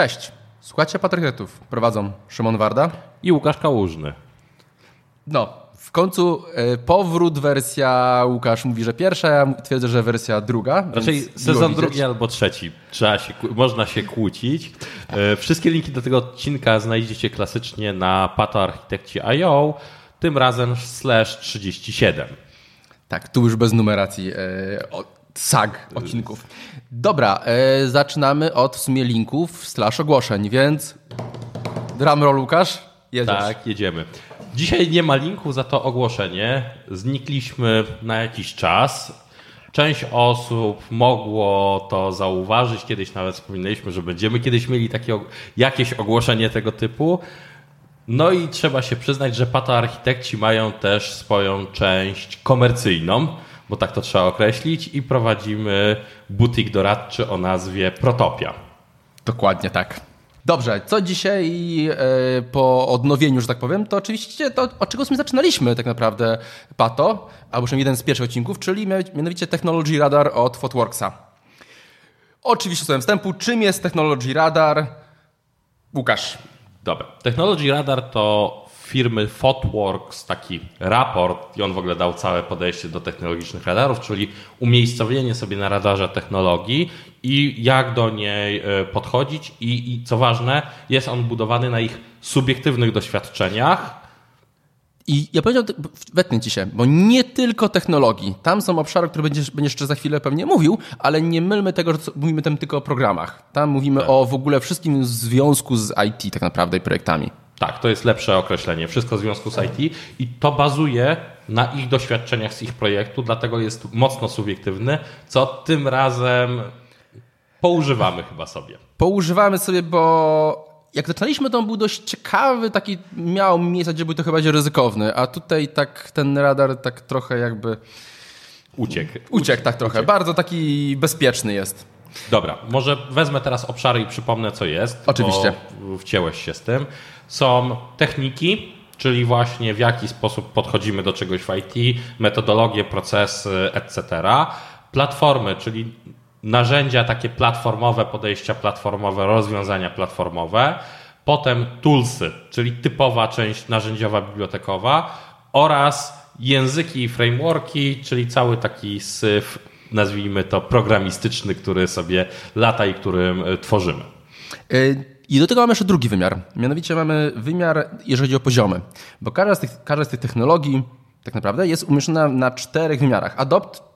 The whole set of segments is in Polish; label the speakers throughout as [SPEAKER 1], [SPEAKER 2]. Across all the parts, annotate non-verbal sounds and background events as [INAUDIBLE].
[SPEAKER 1] Cześć, słuchajcie Patriotów. Prowadzą Szymon Warda
[SPEAKER 2] i Łukasz Kałużny.
[SPEAKER 1] No, w końcu y, powrót, wersja Łukasz mówi, że pierwsza, ja twierdzę, że wersja druga.
[SPEAKER 2] Raczej sezon drugi albo trzeci. Trzeba się, można się kłócić. Y, wszystkie linki do tego odcinka znajdziecie klasycznie na patoarchitekci.io, tym razem slash 37.
[SPEAKER 1] Tak, tu już bez numeracji. Sag odcinków. Dobra, e, zaczynamy od w sumie linków slash ogłoszeń, więc drumroll Łukasz, jedziesz.
[SPEAKER 2] Tak, jedziemy. Dzisiaj nie ma linku, za to ogłoszenie. Znikliśmy na jakiś czas. Część osób mogło to zauważyć, kiedyś nawet wspominaliśmy, że będziemy kiedyś mieli takie, jakieś ogłoszenie tego typu. No i trzeba się przyznać, że patoarchitekci mają też swoją część komercyjną bo tak to trzeba określić, i prowadzimy butik doradczy o nazwie Protopia.
[SPEAKER 1] Dokładnie tak. Dobrze, co dzisiaj e, po odnowieniu, że tak powiem, to oczywiście to, od czego sobie zaczynaliśmy tak naprawdę Pato, albo przynajmniej jeden z pierwszych odcinków, czyli mianowicie Technology Radar od Fotworksa. Oczywiście słowem wstępu, czym jest Technology Radar? Łukasz.
[SPEAKER 2] Dobra. Technology Radar to firmy Fotworks taki raport i on w ogóle dał całe podejście do technologicznych radarów, czyli umiejscowienie sobie na radarze technologii i jak do niej e, podchodzić i, i co ważne, jest on budowany na ich subiektywnych doświadczeniach,
[SPEAKER 1] i ja powiedział, wetnę ci się, bo nie tylko technologii. Tam są obszary, które będziesz, będziesz jeszcze za chwilę pewnie mówił, ale nie mylmy tego, że mówimy tam tylko o programach. Tam mówimy tak. o w ogóle wszystkim w związku z IT tak naprawdę i projektami.
[SPEAKER 2] Tak, to jest lepsze określenie. Wszystko w związku z IT i to bazuje na ich doświadczeniach z ich projektu, dlatego jest mocno subiektywny, co tym razem poużywamy chyba sobie.
[SPEAKER 1] Poużywamy sobie, bo jak zaczynaliśmy, to on był dość ciekawy, taki miał miejsce, gdzie był to chyba ryzykowny, a tutaj tak ten radar tak trochę jakby...
[SPEAKER 2] Uciekł.
[SPEAKER 1] Uciekł tak trochę. Uciekł. Bardzo taki bezpieczny jest.
[SPEAKER 2] Dobra, może wezmę teraz obszary i przypomnę, co jest.
[SPEAKER 1] Oczywiście.
[SPEAKER 2] wcięłeś się z tym. Są techniki, czyli właśnie w jaki sposób podchodzimy do czegoś w IT, metodologie, procesy, etc. Platformy, czyli narzędzia takie platformowe, podejścia platformowe, rozwiązania platformowe. Potem toolsy, czyli typowa część narzędziowa bibliotekowa oraz języki i frameworki, czyli cały taki syf, nazwijmy to programistyczny, który sobie lata i którym tworzymy.
[SPEAKER 1] Y i do tego mamy jeszcze drugi wymiar. Mianowicie mamy wymiar, jeżeli chodzi o poziomy. Bo każda z tych, każda z tych technologii tak naprawdę jest umieszczona na czterech wymiarach. Adopt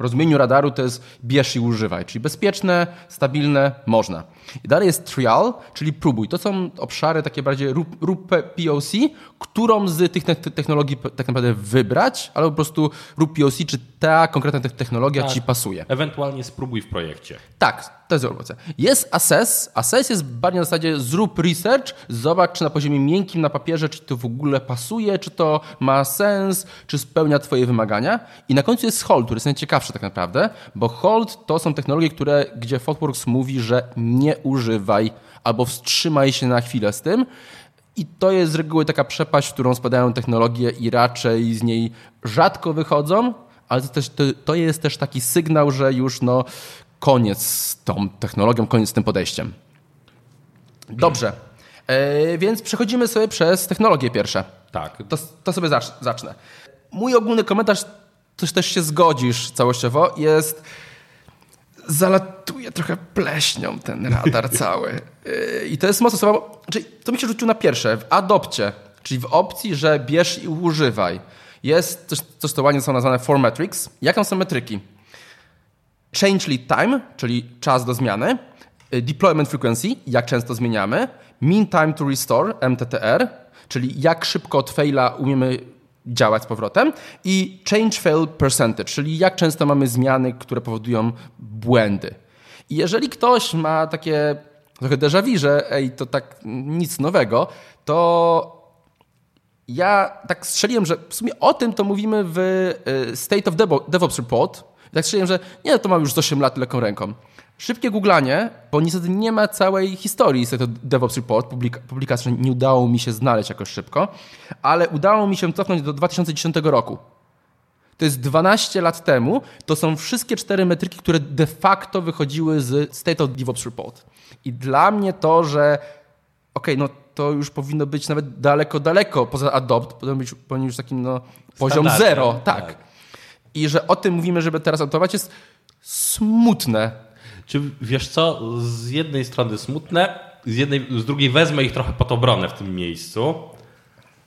[SPEAKER 1] w rozumieniu radaru to jest bierz i używaj, czyli bezpieczne, stabilne, można. I dalej jest trial, czyli próbuj. To są obszary takie bardziej rób, rób POC, którą z tych technologii tak naprawdę wybrać, albo po prostu rób POC, czy ta konkretna technologia tak. ci pasuje.
[SPEAKER 2] Ewentualnie spróbuj w projekcie.
[SPEAKER 1] Tak, to jest opcja. Jest assess. Assess jest bardziej na zasadzie zrób research, zobacz, czy na poziomie miękkim na papierze, czy to w ogóle pasuje, czy to ma sens, czy spełnia twoje wymagania. I na końcu jest hold, który jest najciekawszy tak naprawdę, bo hold to są technologie, które, gdzie Thoughtworks mówi, że nie używaj albo wstrzymaj się na chwilę z tym. I to jest z reguły taka przepaść, w którą spadają technologie i raczej z niej rzadko wychodzą, ale to, też, to, to jest też taki sygnał, że już no, koniec z tą technologią, koniec z tym podejściem. Dobrze, e, więc przechodzimy sobie przez technologie pierwsze.
[SPEAKER 2] Tak.
[SPEAKER 1] To, to sobie zacznę. Mój ogólny komentarz, coś też się zgodzisz całościowo, jest zalatuje trochę pleśnią ten radar [LAUGHS] cały. Yy, I to jest mocno słabo. Czyli to mi się rzuciło na pierwsze, w adopcie, czyli w opcji, że bierz i używaj. Jest coś, coś co ładnie są nazwane metrics. Jak tam są metryki? Change lead time, czyli czas do zmiany. Yy, deployment frequency, jak często zmieniamy. Mean time to restore, MTTR, czyli jak szybko od faila umiemy działać z powrotem i change fail percentage, czyli jak często mamy zmiany, które powodują błędy. I jeżeli ktoś ma takie trochę déjà vu, że ej, to tak nic nowego, to ja tak strzeliłem, że w sumie o tym to mówimy w y, State of DevOps Report. tak strzeliłem, że nie, to mam już z 8 lat lekką ręką. Szybkie googlanie, bo niestety nie ma całej historii z tego DevOps Report, publikacji nie udało mi się znaleźć jakoś szybko, ale udało mi się cofnąć do 2010 roku. to jest 12 lat temu, to są wszystkie cztery metryki, które de facto wychodziły z State of DevOps Report. I dla mnie to, że okej, okay, no to już powinno być nawet daleko, daleko poza adopt, powinno być, powinien być takim no, poziom zero. Tak. tak. I że o tym mówimy, żeby teraz adoptować jest smutne.
[SPEAKER 2] Czy wiesz co, z jednej strony smutne, z, jednej, z drugiej wezmę ich trochę pod obronę w tym miejscu,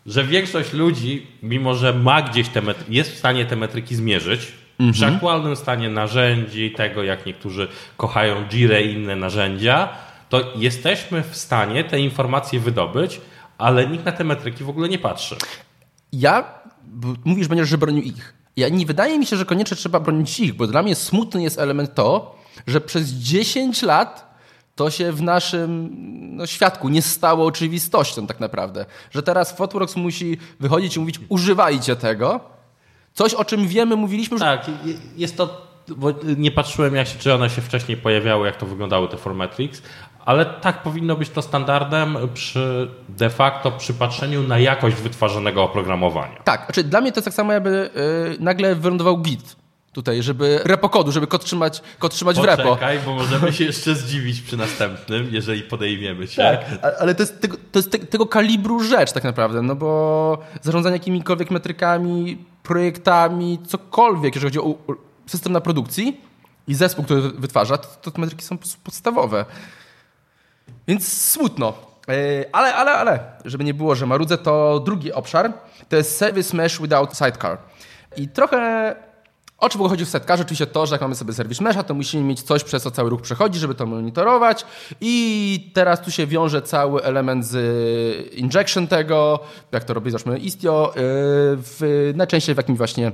[SPEAKER 2] że większość ludzi, mimo że ma gdzieś te metry, jest w stanie te metryki zmierzyć, mhm. przy aktualnym stanie narzędzi, tego jak niektórzy kochają Jira i inne narzędzia, to jesteśmy w stanie te informacje wydobyć, ale nikt na te metryki w ogóle nie patrzy.
[SPEAKER 1] Ja, mówisz, będziesz, że bronił ich. Ja nie wydaje mi się, że koniecznie trzeba bronić ich, bo dla mnie smutny jest element to, że przez 10 lat to się w naszym no, świadku nie stało oczywistością tak naprawdę. Że teraz Fotworks musi wychodzić i mówić używajcie tego. Coś, o czym wiemy, mówiliśmy już...
[SPEAKER 2] Tak, jest to... Bo nie patrzyłem, jak się, czy one się wcześniej pojawiały, jak to wyglądały te Formatrix, ale tak powinno być to standardem przy de facto przy patrzeniu na jakość wytwarzanego oprogramowania.
[SPEAKER 1] Tak, znaczy dla mnie to jest tak samo, jakby yy, nagle wylądował Git tutaj, żeby repo kodu, żeby kod trzymać, kod trzymać
[SPEAKER 2] Poczekaj,
[SPEAKER 1] w repo.
[SPEAKER 2] Poczekaj, bo możemy się jeszcze zdziwić przy następnym, jeżeli podejmiemy się.
[SPEAKER 1] Tak, ale to jest, tego, to jest te, tego kalibru rzecz tak naprawdę, no bo zarządzanie jakimikolwiek metrykami, projektami, cokolwiek, jeżeli chodzi o system na produkcji i zespół, który wytwarza, to, to te metryki są podstawowe. Więc smutno. E, ale, ale, ale, żeby nie było, że marudzę, to drugi obszar to jest Service Mesh Without Sidecar. I trochę o czym chodzi w setkarze? Oczywiście to, że jak mamy sobie serwis mesha, to musimy mieć coś, przez co cały ruch przechodzi, żeby to monitorować. I teraz tu się wiąże cały element z injection tego, jak to robi załóżmy Istio, e, w, najczęściej w jakimś właśnie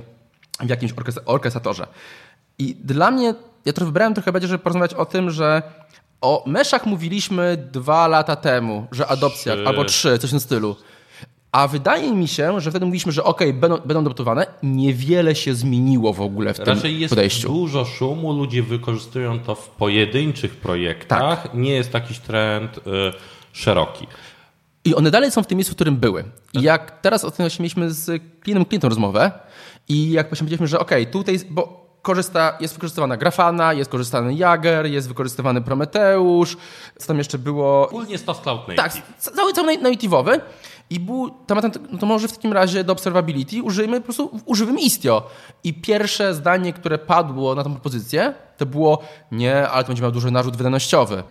[SPEAKER 1] w jakimś orkestratorze. I dla mnie, ja to wybrałem trochę będzie, żeby porozmawiać o tym, że o meszach mówiliśmy dwa lata temu, że adopcja, trzy. albo trzy, coś w tym stylu. A wydaje mi się, że wtedy mówiliśmy, że ok, będą, będą adoptowane. Niewiele się zmieniło w ogóle w Raczej tym
[SPEAKER 2] Raczej jest
[SPEAKER 1] podejściu.
[SPEAKER 2] dużo szumu, ludzie wykorzystują to w pojedynczych projektach. Tak. Nie jest jakiś trend y, szeroki.
[SPEAKER 1] I one dalej są w tym miejscu, w którym były. I jak teraz o tym mieliśmy z klientem klientem rozmowę i jak powiedzieliśmy, że ok, tutaj, bo korzysta, jest wykorzystywana Grafana, jest korzystany Jager, jest wykorzystywany Prometeusz, co tam jeszcze było...
[SPEAKER 2] Ogólnie to Cloud Native.
[SPEAKER 1] Tak, cały, cały native'owy. I był temat, no to może w takim razie do observability użyjmy po prostu, używamy Istio. I pierwsze zdanie, które padło na tę propozycję, to było nie, ale to będzie miał duży narzut wydajnościowy.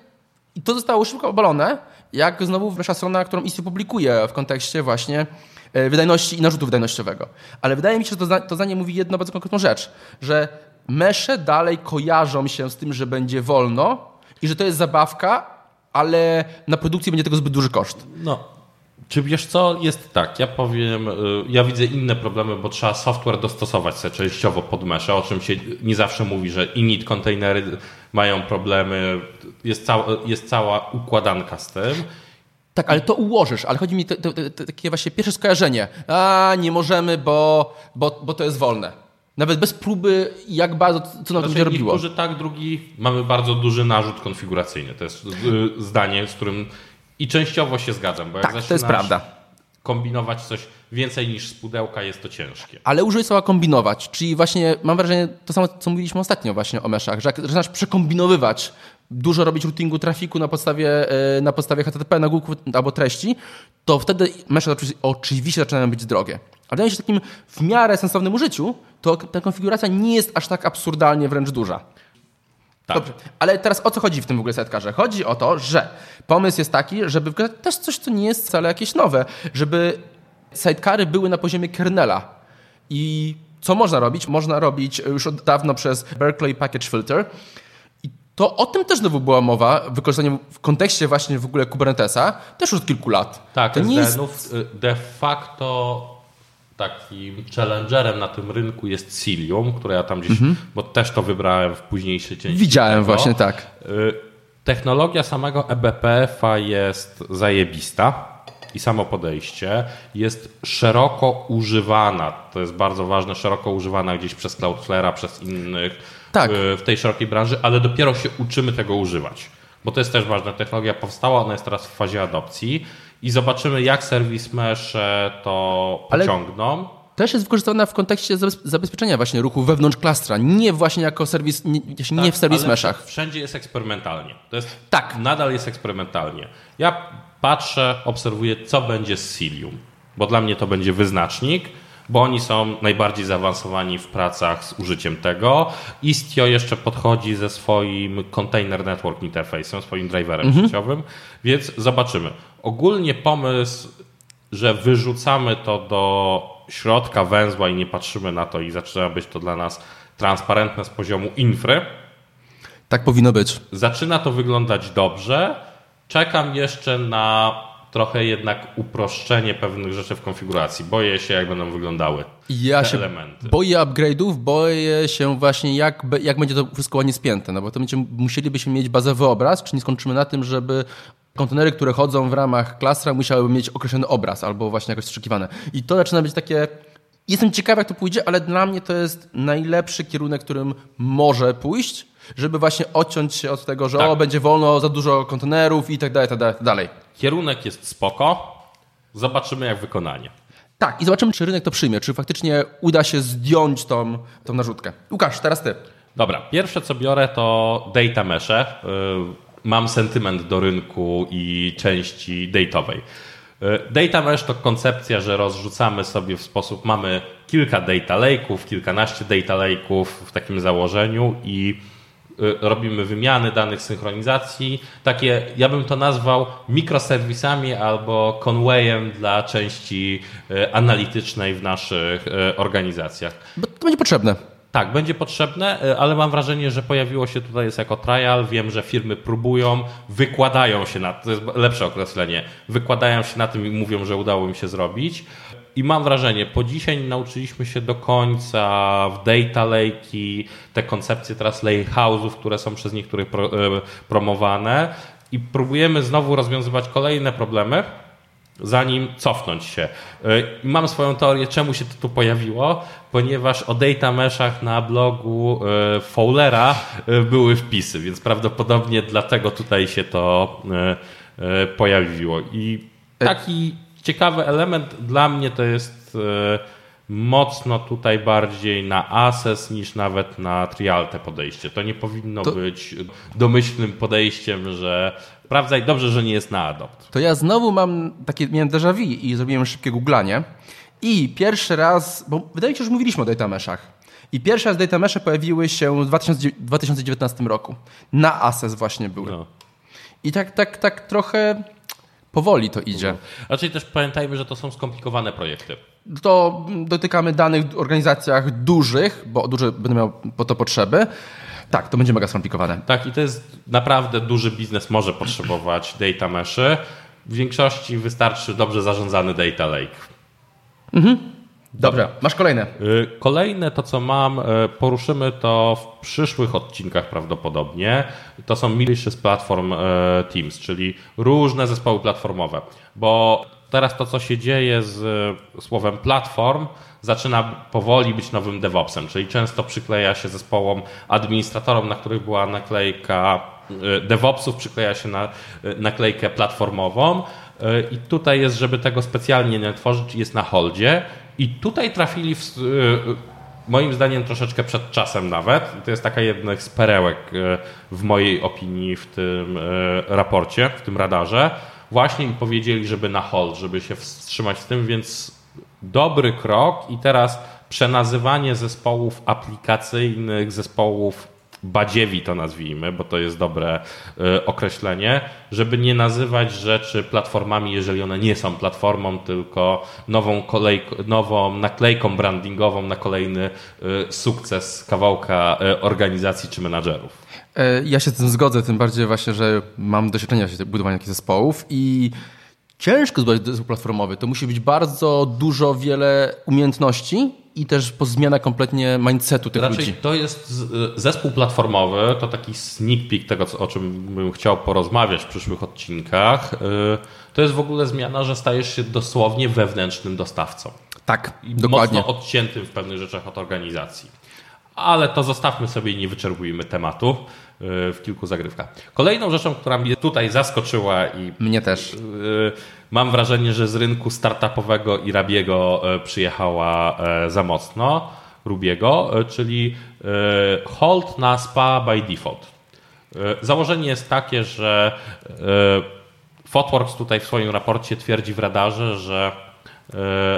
[SPEAKER 1] I to zostało szybko obalone, jak znowu nasza strona, którą Istio publikuje w kontekście właśnie e, wydajności i narzutu wydajnościowego. Ale wydaje mi się, że to, zdanie mówi jedną bardzo konkretną rzecz, że mesze dalej kojarzą się z tym, że będzie wolno i że to jest zabawka, ale na produkcji będzie tego zbyt duży koszt.
[SPEAKER 2] No, czy wiesz co, jest tak, ja powiem, y, ja widzę inne problemy, bo trzeba software dostosować sobie częściowo pod mesze, o czym się nie zawsze mówi, że init kontenery mają problemy, jest cała, jest cała układanka z tym.
[SPEAKER 1] Tak, ale to ułożysz, ale chodzi mi o takie właśnie pierwsze skojarzenie. A, nie możemy, bo, bo, bo to jest wolne. Nawet bez próby, jak bardzo, co nam to znaczy, będzie robiło.
[SPEAKER 2] Niektórzy tak, drugi mamy bardzo duży narzut konfiguracyjny. To jest y, zdanie, z którym i częściowo się zgadzam, bo jak
[SPEAKER 1] tak, to jest prawda.
[SPEAKER 2] kombinować coś więcej niż z pudełka, jest to ciężkie.
[SPEAKER 1] Ale użyj słowa kombinować, czyli właśnie mam wrażenie, to samo co mówiliśmy ostatnio właśnie o meszach, że jak zaczynasz przekombinowywać, dużo robić routingu trafiku na podstawie, e, na podstawie HTTP, nagłówków albo treści, to wtedy mesze oczywiście zaczynają być drogie. Ale wydaje się, że takim w miarę sensownym użyciu, to ta konfiguracja nie jest aż tak absurdalnie wręcz duża. Tak. Dobrze, ale teraz o co chodzi w tym w ogóle setkarze? Chodzi o to, że pomysł jest taki, żeby też coś, co nie jest wcale jakieś nowe, żeby sidecary były na poziomie kernela. I co można robić? Można robić już od dawno przez Berkeley Package Filter. I to o tym też znowu była mowa, wykorzystanie w kontekście właśnie w ogóle Kubernetesa, też już od kilku lat.
[SPEAKER 2] Tak, to nie jest... de facto takim challengerem na tym rynku jest Cilium, które ja tam gdzieś, mhm. bo też to wybrałem w późniejszej części.
[SPEAKER 1] Widziałem tego. właśnie, tak.
[SPEAKER 2] Y, technologia samego EBPF-a jest zajebista i samo podejście jest szeroko używana. To jest bardzo ważne, szeroko używana gdzieś przez Cloudflare'a, przez innych tak. Y, w tej szerokiej branży, ale dopiero się uczymy tego używać. Bo to jest też ważne. Technologia powstała, ona jest teraz w fazie adopcji i zobaczymy, jak serwis mesh to pociągną. Ale
[SPEAKER 1] też jest wykorzystywana w kontekście zabezpieczenia właśnie ruchu wewnątrz klastra, nie właśnie jako serwis, nie, nie
[SPEAKER 2] tak,
[SPEAKER 1] w serwis meshach.
[SPEAKER 2] Wszędzie jest eksperymentalnie. To jest, tak. Nadal jest eksperymentalnie. Ja patrzę, obserwuję, co będzie z Cilium, bo dla mnie to będzie wyznacznik bo oni są najbardziej zaawansowani w pracach z użyciem tego. Istio jeszcze podchodzi ze swoim Container Network Interface'em, swoim driverem mhm. sieciowym, więc zobaczymy. Ogólnie pomysł, że wyrzucamy to do środka węzła i nie patrzymy na to i zaczyna być to dla nas transparentne z poziomu infry.
[SPEAKER 1] Tak powinno być.
[SPEAKER 2] Zaczyna to wyglądać dobrze. Czekam jeszcze na trochę jednak uproszczenie pewnych rzeczy w konfiguracji. Boję się, jak będą wyglądały ja te się elementy.
[SPEAKER 1] Boję upgrade'ów, boję się właśnie, jak, jak będzie to wszystko ładnie spięte, no bo to będzie, musielibyśmy mieć bazowy obraz, czy nie skończymy na tym, żeby kontenery, które chodzą w ramach klastra, musiałyby mieć określony obraz albo właśnie jakoś strzekiwane. I to zaczyna być takie. Jestem ciekawy, jak to pójdzie, ale dla mnie to jest najlepszy kierunek, którym może pójść, żeby właśnie odciąć się od tego, że tak. o, będzie wolno, za dużo kontenerów i tak dalej, tak dalej.
[SPEAKER 2] Kierunek jest spoko. Zobaczymy, jak wykonanie.
[SPEAKER 1] Tak, i zobaczymy, czy rynek to przyjmie, czy faktycznie uda się zdjąć tą, tą narzutkę. Łukasz, teraz ty.
[SPEAKER 2] Dobra, pierwsze co biorę to data mesze. Mam sentyment do rynku i części datowej. Y, data mesh to koncepcja, że rozrzucamy sobie w sposób, mamy kilka data lake'ów, kilkanaście data lake'ów w takim założeniu i Y, robimy wymiany danych, synchronizacji. Takie, ja bym to nazwał mikroserwisami albo conwayem dla części y, analitycznej w naszych y, organizacjach.
[SPEAKER 1] Bo to będzie potrzebne.
[SPEAKER 2] Tak, będzie potrzebne, ale mam wrażenie, że pojawiło się tutaj jest jako trial. Wiem, że firmy próbują, wykładają się na to jest lepsze określenie, wykładają się na tym i mówią, że udało im się zrobić. I mam wrażenie, po dzisiaj nauczyliśmy się do końca w data lake'i, te koncepcje teraz house'ów, które są przez niektórych pro, e, promowane i próbujemy znowu rozwiązywać kolejne problemy, zanim cofnąć się. E, mam swoją teorię, czemu się to tu pojawiło, ponieważ o data meshach na blogu e, Fowlera były wpisy, więc prawdopodobnie dlatego tutaj się to pojawiło. I taki ciekawy element dla mnie to jest e, mocno tutaj bardziej na Access niż nawet na Trialte podejście. To nie powinno to... być domyślnym podejściem, że sprawdzaj dobrze, że nie jest na Adopt.
[SPEAKER 1] To ja znowu mam takie, miałem déjà vu i zrobiłem szybkie googlanie i pierwszy raz, bo wydaje mi się, że mówiliśmy o data meshach. I pierwszy raz data mesze pojawiły się w 2019 roku. Na Access właśnie były. No. I tak, tak, tak trochę powoli to idzie.
[SPEAKER 2] Raczej też pamiętajmy, że to są skomplikowane projekty.
[SPEAKER 1] To dotykamy danych w organizacjach dużych, bo duże będą miał po to potrzeby. Tak, to będzie mega skomplikowane.
[SPEAKER 2] Tak, i to jest naprawdę duży biznes może potrzebować data meshy. W większości wystarczy dobrze zarządzany data lake.
[SPEAKER 1] Mhm. Dobra, masz kolejne.
[SPEAKER 2] Y, kolejne to, co mam, y, poruszymy to w przyszłych odcinkach prawdopodobnie. To są Militias Platform y, Teams, czyli różne zespoły platformowe. Bo teraz to, co się dzieje z słowem platform, zaczyna powoli być nowym DevOpsem, czyli często przykleja się zespołom administratorom, na których była naklejka DevOpsów, przykleja się na naklejkę platformową. I tutaj jest, żeby tego specjalnie nie tworzyć, jest na holdzie i tutaj trafili w, y, moim zdaniem troszeczkę przed czasem nawet. I to jest taka jedna z perełek y, w mojej opinii w tym y, raporcie, w tym radarze. Właśnie im powiedzieli, żeby na hold, żeby się wstrzymać z tym, więc dobry krok i teraz przenazywanie zespołów aplikacyjnych, zespołów badziewi to nazwijmy, bo to jest dobre y, określenie, żeby nie nazywać rzeczy platformami, jeżeli one nie są platformą, tylko nową, kolejką, nową naklejką brandingową na kolejny y, sukces kawałka y, organizacji czy menadżerów.
[SPEAKER 1] E, ja się z tym zgodzę, tym bardziej właśnie, że mam doświadczenia w budowaniu takich zespołów i ciężko zbudować zespół platformowy. To musi być bardzo dużo, wiele umiejętności i też po zmiana kompletnie mindsetu tych
[SPEAKER 2] Raczej
[SPEAKER 1] ludzi.
[SPEAKER 2] to jest zespół platformowy, to taki sneak peek tego, o czym bym chciał porozmawiać w przyszłych odcinkach. Y, to jest w ogóle zmiana, że stajesz się dosłownie wewnętrznym dostawcą.
[SPEAKER 1] Tak, I dokładnie.
[SPEAKER 2] Mocno odciętym w pewnych rzeczach od organizacji. ale to zostawmy sobie i nie wyczerpujmy tematu y, w kilku zagrywkach. Kolejną rzeczą, która mnie tutaj zaskoczyła i
[SPEAKER 1] Mnie też.
[SPEAKER 2] y, mam wrażenie, że z rynku startupowego i Rabiego y, przyjechała y, za mocno, Rubiego, y, czyli hold na SPA by default. Założenie jest takie, że Fotworks tutaj w swoim raporcie twierdzi w radarze, że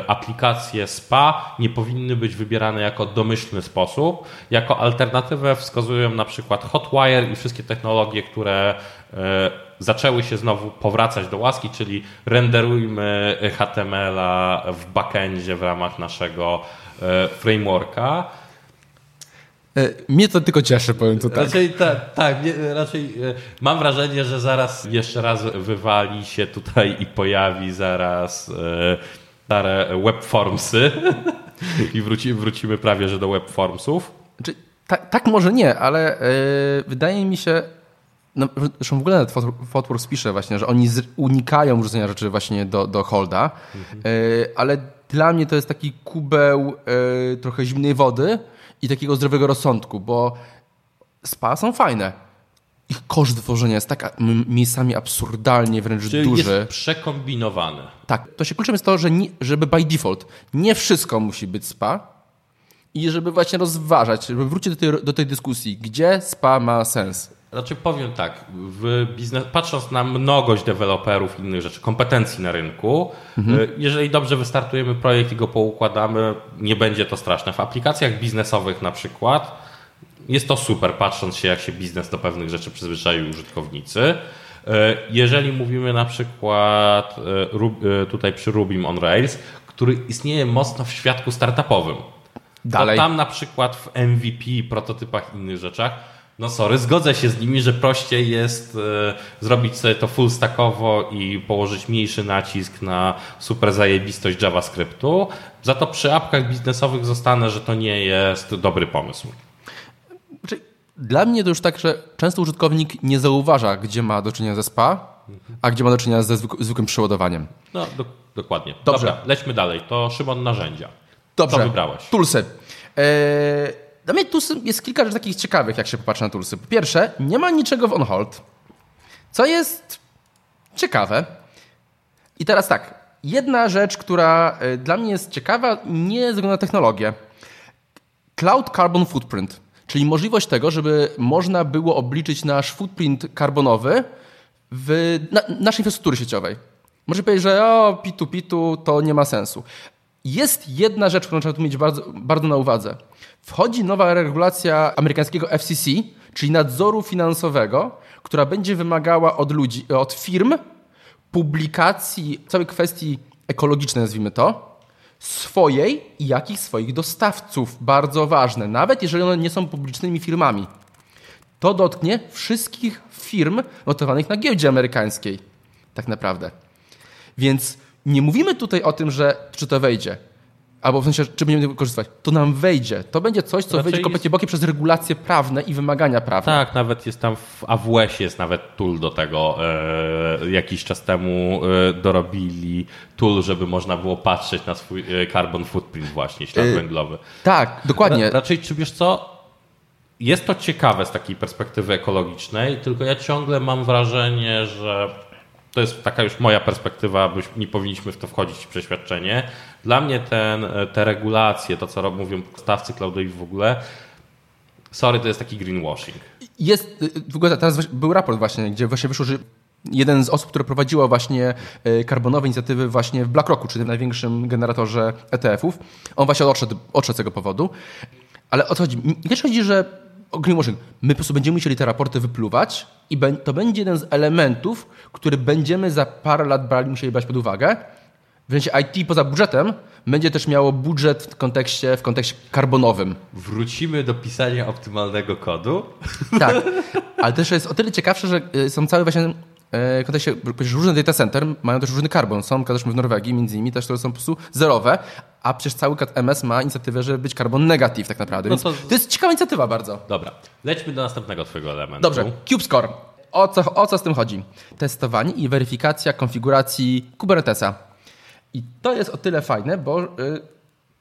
[SPEAKER 2] aplikacje SPA nie powinny być wybierane jako domyślny sposób. Jako alternatywę wskazują na przykład Hotwire i wszystkie technologie, które zaczęły się znowu powracać do łaski, czyli renderujmy HTML-a w backendzie w ramach naszego y, frameworka.
[SPEAKER 1] E, Mnie to tylko cieszy, powiem to tak.
[SPEAKER 2] Raczej tak, nie, raczej e, mam wrażenie, że zaraz jeszcze raz wywali się tutaj i pojawi zaraz e, stare webformsy [LAUGHS] i wróci, wrócimy prawie, że do webformsów.
[SPEAKER 1] Znaczy, tak, tak może nie, ale e, wydaje mi się, no, zresztą w ogóle nawet Fot- Fotworks pisze właśnie, że oni unikają wrzucenia rzeczy właśnie do, do holda, e, ale dla mnie to jest taki kubeł e, trochę zimnej wody i takiego zdrowego rozsądku, bo spa są fajne. Ich koszt tworzenia jest tak miejscami absurdalnie wręcz
[SPEAKER 2] Czyli
[SPEAKER 1] duży.
[SPEAKER 2] jest przekombinowany.
[SPEAKER 1] Tak, to się kluczem jest to, że nie, żeby by default nie wszystko musi być spa i żeby właśnie rozważać, żeby wrócić do tej, do tej dyskusji, gdzie spa ma sens.
[SPEAKER 2] Znaczy powiem tak, w biznes, patrząc na mnogość deweloperów i innych rzeczy, kompetencji na rynku, y, jeżeli dobrze wystartujemy projekt i go poukładamy, nie będzie to straszne. W aplikacjach biznesowych na przykład jest to super, patrząc się jak się biznes do pewnych rzeczy przyzwyczaił użytkownicy. Y, Jeżeli mówimy na przykład y, tutaj przy Rubim on Rails, który istnieje mocno w świadku startupowym.
[SPEAKER 1] Dalej.
[SPEAKER 2] To tam na przykład w MVP, prototypach i innych rzeczach, no sorry, zgodzę się z nimi, że prościej jest e, zrobić sobie to full stackowo i położyć mniejszy nacisk na super zajebistość JavaScriptu. Za to przy apkach biznesowych zostanę, że to nie jest dobry pomysł.
[SPEAKER 1] Znaczy, dla mnie to już tak, że często użytkownik nie zauważa, gdzie ma do czynienia ze spa, a gdzie ma do czynienia ze zwykł- zwykłym przeładowaniem.
[SPEAKER 2] No, do, dokładnie.
[SPEAKER 1] Dobrze.
[SPEAKER 2] Dobra, lećmy dalej. To Szymon narzędzia.
[SPEAKER 1] Dobrze.
[SPEAKER 2] Co wybrałeś?
[SPEAKER 1] Toolsy. Eee, dla mnie toolsy jest kilka rzeczy takich ciekawych, jak się popatrzy na toolsy. Po pierwsze, nie ma niczego w on-hold, co jest ciekawe. I teraz tak, jedna rzecz, która e, dla mnie jest ciekawa, nie względu na technologię. Cloud Carbon Footprint, czyli możliwość tego, żeby można było obliczyć nasz footprint karbonowy w na, naszej infrastruktury sieciowej. Może powiedzieć, że o, pitu, pitu, to nie ma sensu. Jest jedna rzecz, którą trzeba tu mieć bardzo, bardzo na uwadze. Wchodzi nowa regulacja amerykańskiego FCC, czyli nadzoru finansowego, która będzie wymagała od ludzi, od firm publikacji całej kwestii ekologicznej, nazwijmy to, swojej i jakich swoich dostawców. Bardzo ważne, nawet jeżeli one nie są publicznymi firmami. To dotknie wszystkich firm notowanych na giełdzie amerykańskiej, tak naprawdę. Więc nie mówimy tutaj o tym, że czy to wejdzie, albo w sensie, czy będziemy korzystać. To nam wejdzie. To będzie coś, co
[SPEAKER 2] Raczej
[SPEAKER 1] wejdzie kompletnie bokiem przez regulacje prawne i wymagania prawne.
[SPEAKER 2] Tak, nawet jest tam w AWS jest nawet tool do tego. E, jakiś czas temu e, dorobili tool, żeby można było patrzeć na swój e, carbon footprint właśnie, ślad
[SPEAKER 1] E,
[SPEAKER 2] węglowy.
[SPEAKER 1] Tak, dokładnie.
[SPEAKER 2] Ra, raczej, czy wiesz co, jest to ciekawe z takiej perspektywy ekologicznej, tylko ja ciągle mam wrażenie, że to jest taka już moja perspektywa, już nie powinniśmy w to wchodzić przeświadczenie. Dla mnie ten, te regulacje, to co mówią stawcy cloudowi w ogóle, sorry, to jest taki greenwashing.
[SPEAKER 1] Jest, y, w ogóle teraz był raport właśnie, gdzie właśnie wyszło, że jeden z osób, które prowadziła właśnie y, karbonowe inicjatywy właśnie w BlackRocku, czyli największym generatorze ETF-ów, on właśnie odszedł, odszedł z tego powodu. Ale o co chodzi? Nie chodzi, że greenwashing. My po prostu będziemy musieli te raporty wypluwać i to będzie jeden z elementów, który będziemy za parę lat brali, musieli brać pod uwagę. W sensie IT poza budżetem będzie też miało budżet w kontekście, w kontekście karbonowym.
[SPEAKER 2] Wrócimy do pisania optymalnego kodu.
[SPEAKER 1] Tak, [LAUGHS] ale też jest o tyle ciekawsze, że y, są całe właśnie kontekście, przecież różne data center mają też różny karbon. Są, zresztą w Norwegii między innymi też, które są po prostu zerowe, a przecież cały MS ma inicjatywę, żeby być carbon negative tak naprawdę.
[SPEAKER 2] No
[SPEAKER 1] Więc
[SPEAKER 2] to-
[SPEAKER 1] to... jest ciekawa inicjatywa bardzo.
[SPEAKER 2] Dobra, lećmy do następnego twojego elementu.
[SPEAKER 1] Dobrze, KubeScore. O co, o co z tym chodzi? Testowanie i weryfikacja konfiguracji Kubernetesa. I to jest o tyle fajne, bo y,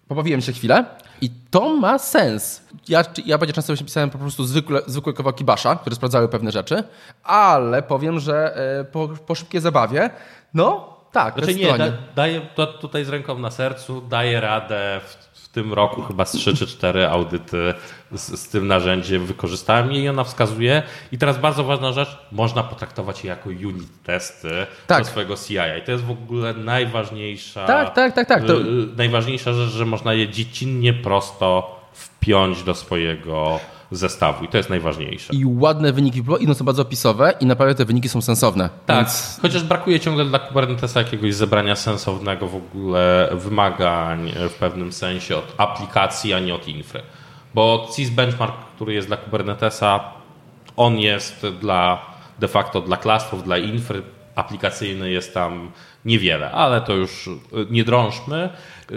[SPEAKER 1] pobawiłem się chwilę i to ma sens. Ja, ja będzie często pisałem po prostu zwykłe, zwykłe kawałki basza, które sprawdzały pewne rzeczy, ale powiem, że e, po, po szybkiej zabawie, no tak,
[SPEAKER 2] znaczy nie, da, daję to tutaj z ręką na sercu, daję radę w tym roku chyba z 3 czy 4 audyty z, z, tym narzędziem wykorzystałem i ona wskazuje. I teraz bardzo ważna rzecz, można potraktować je jako unit testy tak. do swojego CI. I to jest w ogóle najważniejsza,
[SPEAKER 1] tak, tak, tak, tak. To... Y,
[SPEAKER 2] najważniejsza rzecz, że można je dziecinnie prosto wpiąć do swojego zestawu i to jest najważniejsze.
[SPEAKER 1] I ładne wyniki pluginu są bardzo opisowe i naprawdę te wyniki są sensowne.
[SPEAKER 2] Tak, więc... chociaż brakuje ciągle dla Kubernetesa jakiegoś zebrania sensownego w ogóle wymagań w pewnym sensie od aplikacji, a nie od infry. Bo CIS Benchmark, który jest dla Kubernetesa, on jest dla de facto dla klastrów, dla infry aplikacyjny jest tam niewiele, ale to już nie drążmy.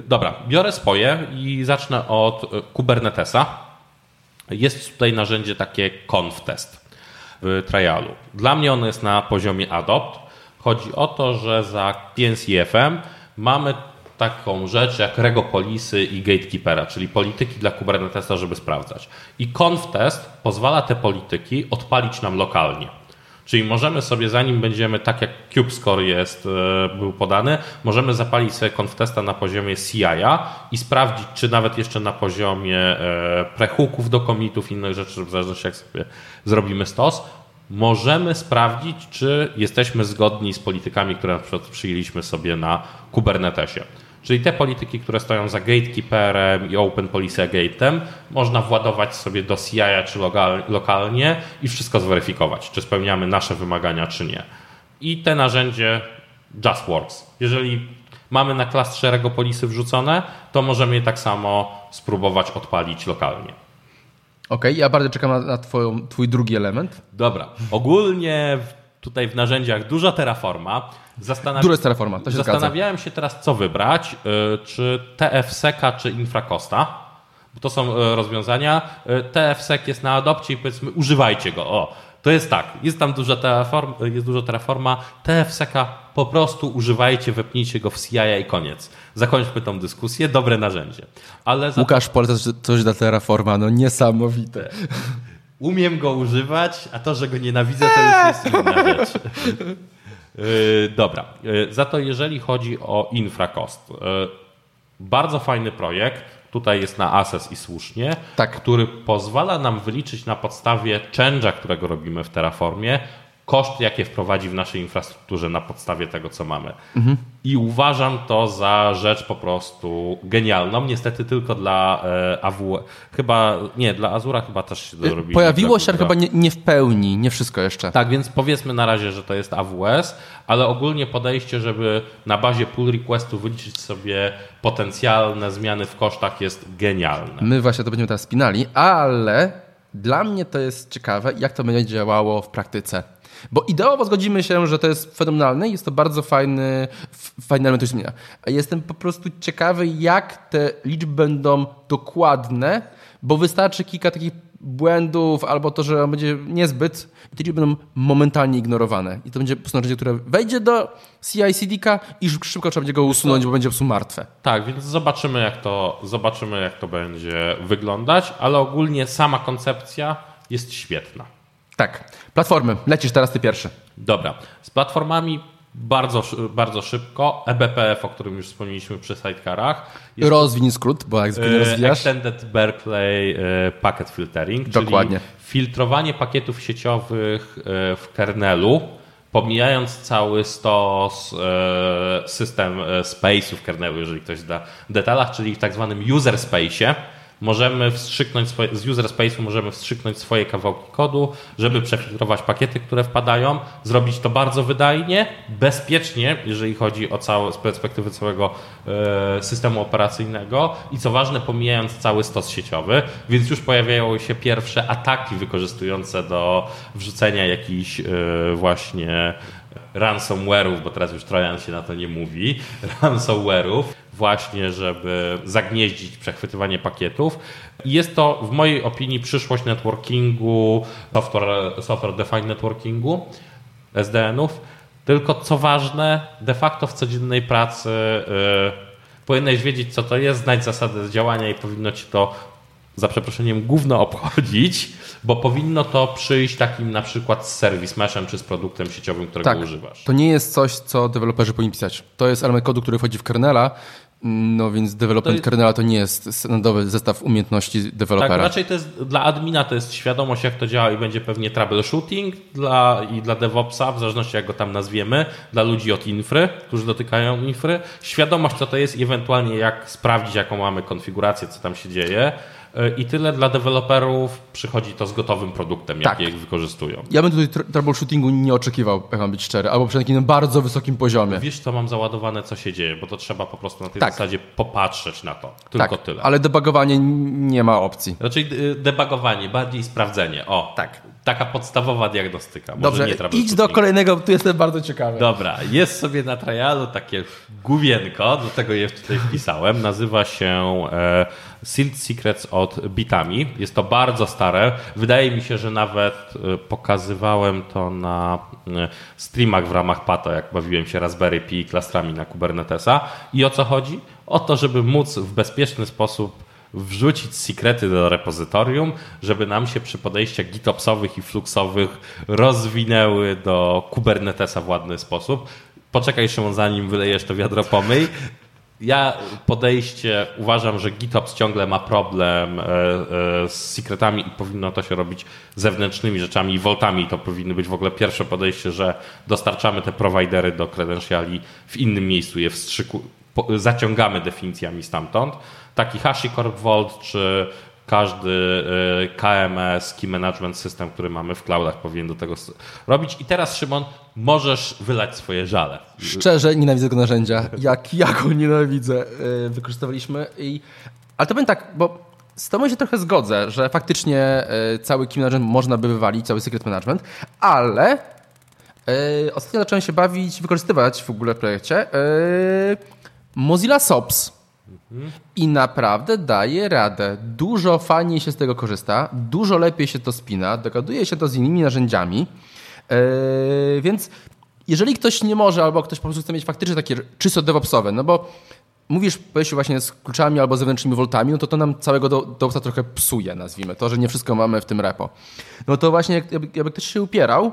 [SPEAKER 2] Dobra, biorę swoje i zacznę od Kubernetesa. Jest tutaj narzędzie takie ConfTest w trialu. Dla mnie ono jest na poziomie adopt. Chodzi o to, że za PNCFM mamy taką rzecz jak regopolisy i gatekeepera, czyli polityki dla Kubernetesa, żeby sprawdzać. I ConfTest pozwala te polityki odpalić nam lokalnie. Czyli możemy sobie, zanim będziemy, tak jak CubeScore jest, e, był podany, możemy zapalić sobie konftesta na poziomie CI-a i sprawdzić, czy nawet jeszcze na poziomie e, prehooków do komitów, innych rzeczy, w zależności jak sobie zrobimy stos, możemy sprawdzić, czy jesteśmy zgodni z politykami, które na przykład przyjęliśmy sobie na Kubernetesie. Czyli te polityki, które stoją za gatekeeperem i open policy gate'em, można władować sobie do CI czy lokalnie i wszystko zweryfikować, czy spełniamy nasze wymagania, czy nie. I te narzędzie just works. Jeżeli mamy na klastrze regopolisy wrzucone, to możemy je tak samo spróbować odpalić lokalnie. Okej,
[SPEAKER 1] okay, ja bardzo czekam na, na twoją, twój drugi element.
[SPEAKER 2] Dobra. Ogólnie tutaj w narzędziach dużo Terraforma.
[SPEAKER 1] Zastanawi... Dużo jest Terraforma, to się
[SPEAKER 2] Zastanawiałem się teraz, co wybrać, y, czy TFSECa, czy Infracosta. Bo to są y, rozwiązania. Y, TFSEC jest na adopcie i powiedzmy używajcie go. O, to jest tak, jest tam dużo terraform, jest dużo Terraforma. TFSECa po prostu używajcie, wepnijcie go w CI i koniec. Zakończmy tą dyskusję, dobre narzędzie.
[SPEAKER 1] Ale za... Łukasz poleca coś dla Terraforma, no niesamowite. [LAUGHS]
[SPEAKER 2] Umiem go używać, a to, że go nienawidzę, to już jest inna [LAUGHS] rzecz. Yy, dobra. Yy, za to jeżeli chodzi o infracost. Yy, bardzo fajny projekt. Tutaj jest na Access i słusznie, tak. który pozwala nam wyliczyć na podstawie change'a, którego robimy w Terraformie, koszty, jakie wprowadzi w naszej infrastrukturze na podstawie tego, co mamy. Mhm. I uważam to za rzecz po prostu genialną. Niestety tylko dla e, AWS. Chyba, nie, dla Azura chyba też się to robi.
[SPEAKER 1] Pojawiło się, ale chyba nie, nie, w pełni, nie wszystko jeszcze.
[SPEAKER 2] Tak, więc powiedzmy na razie, że to jest AWS, ale ogólnie podejście, żeby na bazie pull requestu wyliczyć sobie potencjalne zmiany w kosztach jest genialne.
[SPEAKER 1] My właśnie to będziemy teraz spinali, ale dla mnie to jest ciekawe, jak to będzie działało w praktyce. Bo ideowo zgodzimy się, że to jest fenomenalne i jest to bardzo fajny, fajny element zmienia. Jestem po prostu ciekawy, jak te liczby będą dokładne, bo wystarczy kilka takich błędów albo to, że będzie niezbyt i te liczby będą momentalnie ignorowane. I to będzie po narzędzie, które wejdzie do CI/CD-ka i szybko trzeba będzie go usunąć, bo będzie po prostu martwe.
[SPEAKER 2] Tak, więc zobaczymy jak, to, zobaczymy, jak to będzie wyglądać, ale ogólnie sama koncepcja jest świetna.
[SPEAKER 1] Tak. Platformy. Lecisz teraz ty pierwszy.
[SPEAKER 2] Dobra. Z platformami bardzo, bardzo szybko. eBPF, o którym już wspomnieliśmy przy sidecarach.
[SPEAKER 1] Jest Rozwin skrót, bo jak zwykle rozwijasz.
[SPEAKER 2] Extended Berkeley e, Packet Filtering,
[SPEAKER 1] Dokładnie.
[SPEAKER 2] czyli filtrowanie pakietów sieciowych e, w kernelu, pomijając cały stos e, system space'u w kernelu, jeżeli ktoś da detalach, czyli w tak zwanym user space'ie, możemy wstrzyknąć swoje, z user space'u możemy wstrzyknąć swoje kawałki kodu, żeby przefiltrować pakiety, które wpadają, zrobić to bardzo wydajnie, bezpiecznie, jeżeli chodzi o całe, z perspektywy całego e, systemu operacyjnego i co ważne, pomijając cały stos sieciowy, więc już pojawiają się pierwsze ataki wykorzystujące do wrzucenia jakichś e, właśnie ransomware'ów, bo teraz już Trojan się na to nie mówi, [LAUGHS] ransomware'ów, właśnie, żeby zagnieździć przechwytywanie pakietów. Jest to w mojej opinii przyszłość networkingu, software, software defined networkingu, SDN-ów. Tylko co ważne, de facto w codziennej pracy Powinieneś wiedzieć, co to jest, znać zasady działania i powinno ci to za przeproszeniem gówno obchodzić, bo powinno to przyjść takim na przykład z serwis meshem czy z produktem sieciowym, którego
[SPEAKER 1] Tak.
[SPEAKER 2] używasz.
[SPEAKER 1] To nie jest coś, co deweloperzy powinni pisać. To jest element kodu, który wchodzi w kernela, no więc development
[SPEAKER 2] jest-
[SPEAKER 1] kernela to nie jest standardowy zestaw umiejętności
[SPEAKER 2] Tak,
[SPEAKER 1] dewelopera.
[SPEAKER 2] raczej to jest dla admina to jest świadomość, jak to działa i będzie pewnie troubleshooting dla, i dla DevOpsa, w zależności jak go tam nazwiemy, dla ludzi od infry, którzy dotykają infry, świadomość, co to jest i ewentualnie jak sprawdzić, jaką mamy konfigurację, co tam się dzieje. Y, I tyle dla deweloperów przychodzi to z gotowym produktem,
[SPEAKER 1] Tak.
[SPEAKER 2] jaki ich wykorzystują.
[SPEAKER 1] Ja bym tutaj tr- troubleshootingu nie oczekiwał, jak mam być szczery, albo przynajmniej na bardzo wysokim poziomie.
[SPEAKER 2] Wiesz, co mam załadowane, co się dzieje, bo to trzeba po prostu na tej
[SPEAKER 1] Tak.
[SPEAKER 2] zasadzie popatrzeć na to. Tylko
[SPEAKER 1] tak,
[SPEAKER 2] tyle.
[SPEAKER 1] ale debugowanie nie ma opcji.
[SPEAKER 2] Raczej y, debugowanie, bardziej sprawdzenie. O,
[SPEAKER 1] Tak.
[SPEAKER 2] Taka podstawowa diagnostyka. Może
[SPEAKER 1] Dobrze,
[SPEAKER 2] nie
[SPEAKER 1] idź do kolejnego, tu jestem bardzo ciekawy.
[SPEAKER 2] Dobra, jest sobie na trialu takie główienko, do tego je tutaj wpisałem. Nazywa się e, Sealed Secrets od Bitami. Jest to bardzo stare. Wydaje mi się, że nawet e, pokazywałem to na e, streamach w ramach Pato, jak bawiłem się Raspberry Pi klastrami na Kubernetesa. I o co chodzi? O to, żeby móc w bezpieczny sposób wrzucić sekrety do repozytorium, żeby nam się przy podejściach GitOpsowych i Fluxowych rozwinęły do Kubernetesa w ładny sposób. Poczekaj Szymon, zanim wylejesz to wiadro pomyj. Ja podejście uważam, że GitOps ciągle ma problem e, e, z sekretami i powinno to się robić zewnętrznymi rzeczami i voltami. To powinny być w ogóle pierwsze podejście, że dostarczamy te prowajdery do credentiali w innym miejscu, je wstrzyku, zaciągamy definicjami stamtąd. Taki HashiCorp Vault czy każdy e, KMS, Key Management System, który mamy w cloudach powinien do tego robić. I teraz Szymon, możesz wylać swoje żale.
[SPEAKER 1] Szczerze nienawidzę tego narzędzia. Jak ja go nienawidzę. Yy, Wykorzystywaliśmy i... Ale to powiem tak, bo z tobą się trochę zgodzę, że faktycznie yy, cały key management można by wywalić, cały secret management, ale ostatnio zacząłem się bawić, wykorzystywać w ogóle w projekcie Mozilla SOPS. I naprawdę daje radę. Dużo fajniej się z tego korzysta, dużo lepiej się to spina, dogaduje się to z innymi narzędziami. Yy, więc jeżeli ktoś nie może, albo ktoś po prostu chce mieć faktycznie takie czysto DevOpsowe, no bo mówisz powiedzmy właśnie z kluczami albo zewnętrznymi voltami, no to to nam całego DevOpsa trochę psuje, nazwijmy to, że nie wszystko mamy w tym repo. No to właśnie jak- jakby, jakby ktoś się upierał,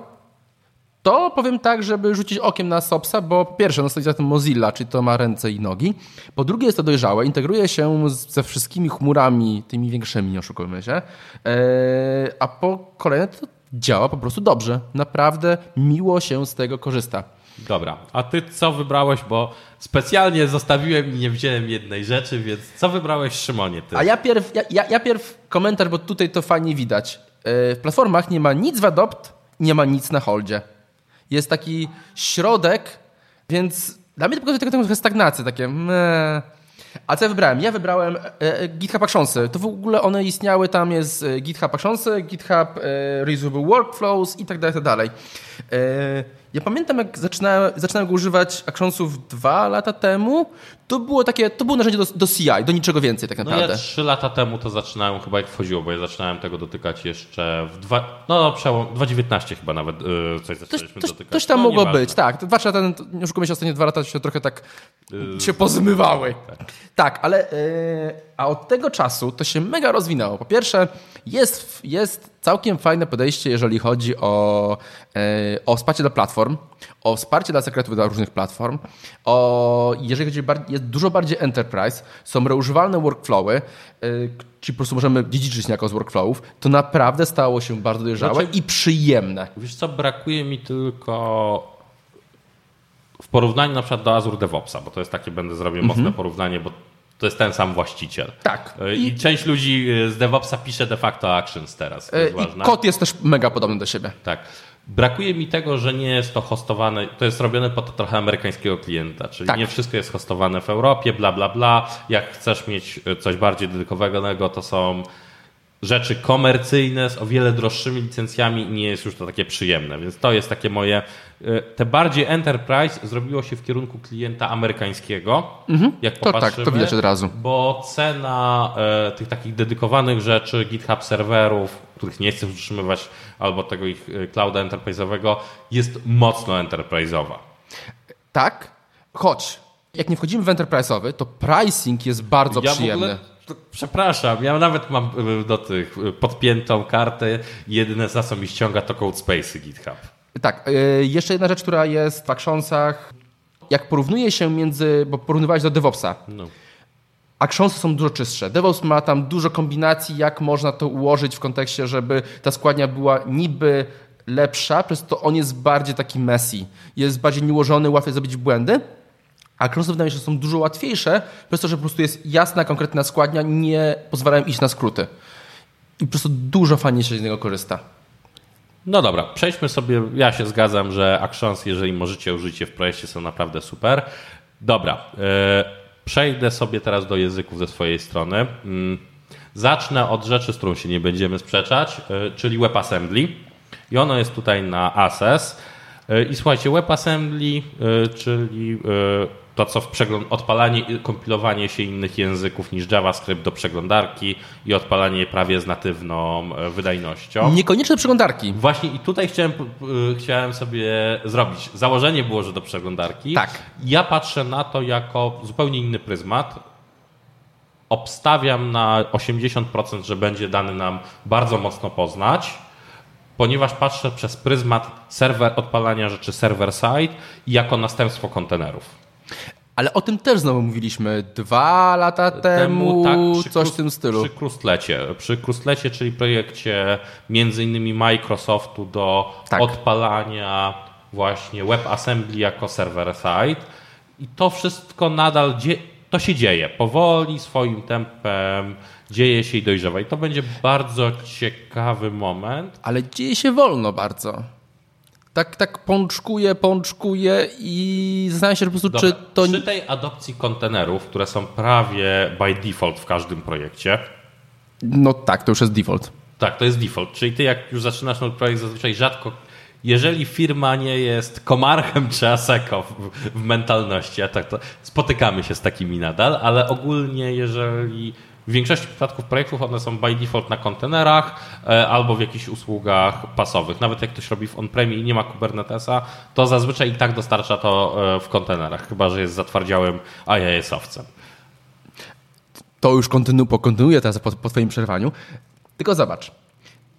[SPEAKER 1] to powiem tak, żeby rzucić okiem na SOPSa, bo po pierwsze, no stoi za tym Mozilla, czyli to ma ręce i nogi. Po drugie jest to dojrzałe, integruje się z, ze wszystkimi chmurami, tymi większymi, nie oszukujmy się. Eee, a po kolejne to działa po prostu dobrze. Naprawdę miło się z tego korzysta.
[SPEAKER 2] Dobra, a ty co wybrałeś, bo specjalnie zostawiłem i nie wziąłem jednej rzeczy, więc co wybrałeś Szymonie ty?
[SPEAKER 1] A ja pierw, ja, ja, ja pierw komentarz, bo tutaj to fajnie widać. Eee, w platformach nie ma nic w Adopt, nie ma nic na holdzie. Jest taki środek, więc dla mnie to pokazuje taką trochę stagnację, takie meh. A co ja wybrałem? Ja wybrałem e, e, GitHub Actionsy. To w ogóle one istniały, tam jest e, GitHub Actionsy, GitHub Reusable Workflows i tak dalej, tak dalej. Ja pamiętam, jak zaczynałem, zaczynałem go używać Actionsów dwa lata temu, to było takie, to było narzędzie do, do CI, do niczego więcej tak
[SPEAKER 2] No
[SPEAKER 1] naprawdę.
[SPEAKER 2] ja trzy lata temu to zaczynałem chyba jak wchodziło, bo ja zaczynałem tego dotykać jeszcze w dwa, no przełom, 2019 chyba nawet yy, coś zaczęliśmy
[SPEAKER 1] coś,
[SPEAKER 2] dotykać.
[SPEAKER 1] coś tam
[SPEAKER 2] no,
[SPEAKER 1] mogło
[SPEAKER 2] nieważne.
[SPEAKER 1] być, tak. Dwa, trzy lata, no nie oszukujmy się, ostatnie dwa lata się trochę tak się pozmywały. Tak, ale yy, a od tego czasu to się mega rozwinęło. Po pierwsze, jest, jest całkiem fajne podejście, jeżeli chodzi o, yy, o wsparcie dla platform, o wsparcie dla sekretów dla różnych platform, o, jeżeli chodzi bar- jest dużo bardziej enterprise, są reużywalne workflowy, yy, czyli po prostu możemy dziedziczyć niejako z workflowów, to naprawdę stało się bardzo dojrzałe
[SPEAKER 2] Znaczy-
[SPEAKER 1] i przyjemne.
[SPEAKER 2] Wiesz co, brakuje mi tylko w porównaniu na przykład do Azure DevOpsa, bo to jest takie, będę zrobił mocne porównanie, bo to jest ten sam właściciel.
[SPEAKER 1] Tak.
[SPEAKER 2] Yy, I, część ludzi yy, z DevOpsa pisze de facto Actions teraz, to jest
[SPEAKER 1] I
[SPEAKER 2] ważne.
[SPEAKER 1] kod jest też mega podobny do siebie.
[SPEAKER 2] Tak. Brakuje mi tego, że nie jest to hostowane, to jest robione pod trochę amerykańskiego klienta, czyli
[SPEAKER 1] Tak.
[SPEAKER 2] nie wszystko jest hostowane w Europie, bla, bla, bla. Jak chcesz mieć e, coś bardziej dedykowanego, to są rzeczy komercyjne z o wiele droższymi licencjami i nie jest już to takie przyjemne. Więc to jest takie moje. e, Te bardziej enterprise zrobiło się w kierunku klienta amerykańskiego. Jak
[SPEAKER 1] To tak, to widać od razu.
[SPEAKER 2] Bo cena e, tych takich dedykowanych rzeczy, GitHub serwerów, których nie chcesz utrzymywać, albo tego ich e, clouda enterprise'owego, jest mocno enterprise'owa.
[SPEAKER 1] Tak, choć Jak nie wchodzimy w enterprise'owy, to pricing jest bardzo
[SPEAKER 2] Ja
[SPEAKER 1] przyjemny.
[SPEAKER 2] Przepraszam, ja nawet mam y, do tych y, podpiętą kartę. Jedyne za co mi ściąga to CodeSpace GitHub.
[SPEAKER 1] Tak, y, jeszcze jedna rzecz, która jest w Actionsach. Jak porównuje się między, bo porównywałeś do DevOpsa,
[SPEAKER 2] No.
[SPEAKER 1] Actionsy są dużo czystsze. DevOps ma tam dużo kombinacji, jak można to ułożyć w kontekście, żeby ta składnia była niby lepsza, przez to on jest bardziej taki messy. Jest bardziej nieułożony, łatwiej zrobić błędy. A mi się, że są dużo łatwiejsze, przez to, że po prostu jest jasna, konkretna składnia, nie pozwalają iść na skróty. I po prostu dużo fajnie się z niego korzysta.
[SPEAKER 2] No dobra, przejdźmy sobie. Ja się zgadzam, że Actions, jeżeli możecie użyć je w projekcie, są naprawdę super. Dobra, e, przejdę sobie teraz do języków ze swojej strony. Mm, Zacznę od rzeczy, z którą się nie będziemy sprzeczać, e, czyli WebAssembly. I ono jest tutaj na Access. E, I słuchajcie, WebAssembly, czyli to, co w przegląd odpalanie i kompilowanie się innych języków niż JavaScript do przeglądarki i odpalanie prawie z natywną e, wydajnością.
[SPEAKER 1] Niekonieczne przeglądarki.
[SPEAKER 2] Właśnie i tutaj chciałem, y, chciałem sobie zrobić. Założenie było, że do przeglądarki.
[SPEAKER 1] Tak.
[SPEAKER 2] Ja patrzę na to jako zupełnie inny pryzmat. Obstawiam na 80%, że będzie dany nam bardzo mocno poznać, ponieważ patrzę przez pryzmat serwer odpalania rzeczy server-side i jako następstwo kontenerów.
[SPEAKER 1] Ale o tym też znowu mówiliśmy dwa lata temu,
[SPEAKER 2] przy
[SPEAKER 1] coś
[SPEAKER 2] Krus-
[SPEAKER 1] w tym stylu.
[SPEAKER 2] Przy Krustlecie, przy Krustlecie, czyli projekcie między innymi Microsoftu do
[SPEAKER 1] Tak.
[SPEAKER 2] odpalania właśnie WebAssembly jako server-side. I to wszystko nadal to się dzieje. Powoli, swoim tempem dzieje się i dojrzewa. I to będzie bardzo ciekawy moment.
[SPEAKER 1] Ale dzieje się wolno bardzo. Tak, tak pączkuje, pączkuje i zastanawiam się po prostu,
[SPEAKER 2] Dobra,
[SPEAKER 1] czy to...
[SPEAKER 2] Przy tej adopcji kontenerów, które są prawie by default w każdym projekcie,
[SPEAKER 1] No tak, to już jest default.
[SPEAKER 2] Tak, to jest default. Czyli ty jak już zaczynasz nowy projekt, zazwyczaj rzadko, jeżeli firma nie jest komarchem czy aseko w, w mentalności, a tak to spotykamy się z takimi nadal, ale ogólnie jeżeli w większości przypadków projektów one są by default na kontenerach e, albo w jakichś usługach pasowych. Nawet jak ktoś robi w on-premie i nie ma Kubernetesa, to zazwyczaj i tak dostarcza to e, w kontenerach, chyba że jest zatwardziałym IIS-owcem.
[SPEAKER 1] To już kontynu, pokontynuuję teraz po, po twoim przerwaniu. Tylko zobacz.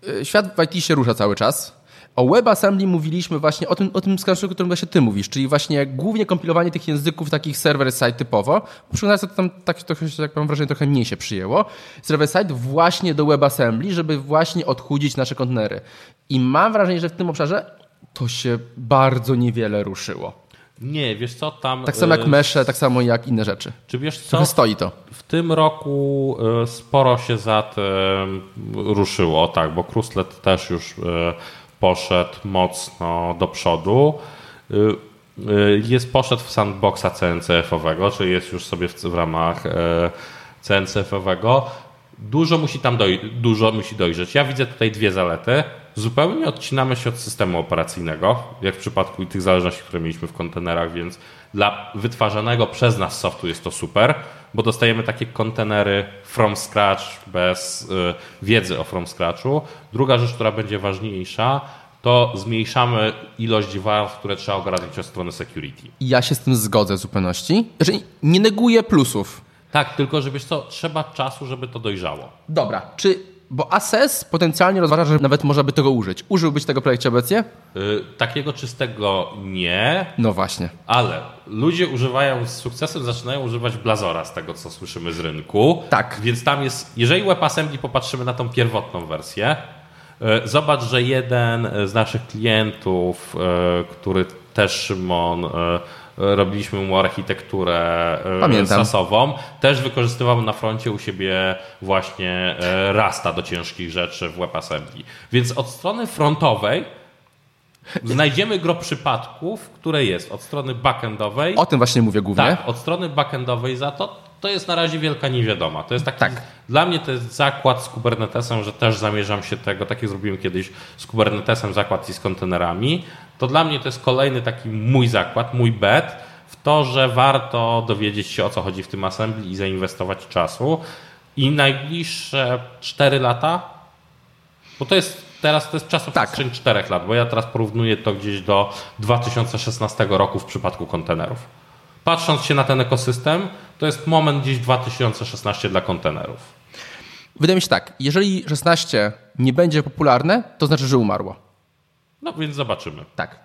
[SPEAKER 1] Y, Świat w IT się rusza cały czas. O WebAssembly mówiliśmy właśnie o tym, o tym skrężku, o którym właśnie ty mówisz, czyli właśnie głównie kompilowanie tych języków takich server-side typowo. Przy to tam tak, trochę, jak mam wrażenie, trochę mniej się przyjęło. Server-side właśnie do WebAssembly, żeby właśnie odchudzić nasze kontenery. I mam wrażenie, że w tym obszarze to się bardzo niewiele ruszyło.
[SPEAKER 2] Nie, wiesz co, tam...
[SPEAKER 1] Tak samo
[SPEAKER 2] e,
[SPEAKER 1] jak mesze, tak samo jak inne rzeczy.
[SPEAKER 2] Czy wiesz co?
[SPEAKER 1] Trochę stoi to.
[SPEAKER 2] W tym roku e, sporo się za tym ruszyło, tak, bo Kruslet też już e, poszedł mocno do przodu. E, e, Jest poszedł w sandboxa CNCF-owego, czyli jest już sobie w, w ramach e, CNCF-owego. Dużo musi tam doj- dużo musi dojrzeć. Ja widzę tutaj dwie zalety. Zupełnie odcinamy się od systemu operacyjnego, jak w przypadku tych zależności, które mieliśmy w kontenerach, więc dla wytwarzanego przez nas softu jest to super, bo dostajemy takie kontenery from scratch bez y, wiedzy o from scratchu. Druga rzecz, która będzie ważniejsza, to zmniejszamy ilość warstw, które trzeba ogarnąć od strony security.
[SPEAKER 1] I ja się z tym zgodzę w zupełności. Znaczy, nie neguję plusów.
[SPEAKER 2] Tak, tylko że wiesz co, trzeba czasu, żeby to dojrzało.
[SPEAKER 1] Dobra, czy. Bo Assess potencjalnie rozważa, że nawet można by tego użyć. Użyłbyś tego projekcie obecnie?
[SPEAKER 2] Y, takiego czystego nie,
[SPEAKER 1] No właśnie.
[SPEAKER 2] ale ludzie używają z sukcesem, zaczynają używać Blazora z tego, co słyszymy z rynku.
[SPEAKER 1] Tak.
[SPEAKER 2] Więc tam jest, jeżeli WebAssembly popatrzymy na tą pierwotną wersję, y, zobacz, że jeden z naszych klientów, y, który też Szymon, y, robiliśmy mu architekturę y,
[SPEAKER 1] Pamiętam.
[SPEAKER 2] sasową, też wykorzystywał na froncie u siebie właśnie y, Rasta do ciężkich rzeczy w WebAssembly. Więc od strony frontowej znajdziemy gro przypadków, które jest od strony backendowej.
[SPEAKER 1] O tym właśnie mówię głównie.
[SPEAKER 2] Tak, od strony backendowej za to, to jest na razie wielka niewiadoma. To jest taki,
[SPEAKER 1] Tak.
[SPEAKER 2] Dla mnie to jest zakład z Kubernetesem, że też zamierzam się tego, tak jak zrobiłem kiedyś z Kubernetesem, zakład i z kontenerami. To dla mnie to jest kolejny taki mój zakład, mój bet w to, że warto dowiedzieć się o co chodzi w tym assembly i zainwestować czasu. I najbliższe 4 lata, bo to jest teraz to jest czasoprzestrzeń
[SPEAKER 1] Tak.
[SPEAKER 2] 4 lat, bo ja teraz porównuję to gdzieś do 2016 roku w przypadku kontenerów. Patrząc się na ten ekosystem, to jest moment gdzieś 2016 dla kontenerów.
[SPEAKER 1] Wydaje mi się tak, jeżeli 16 nie będzie popularne, to znaczy, że umarło.
[SPEAKER 2] No więc zobaczymy.
[SPEAKER 1] Tak.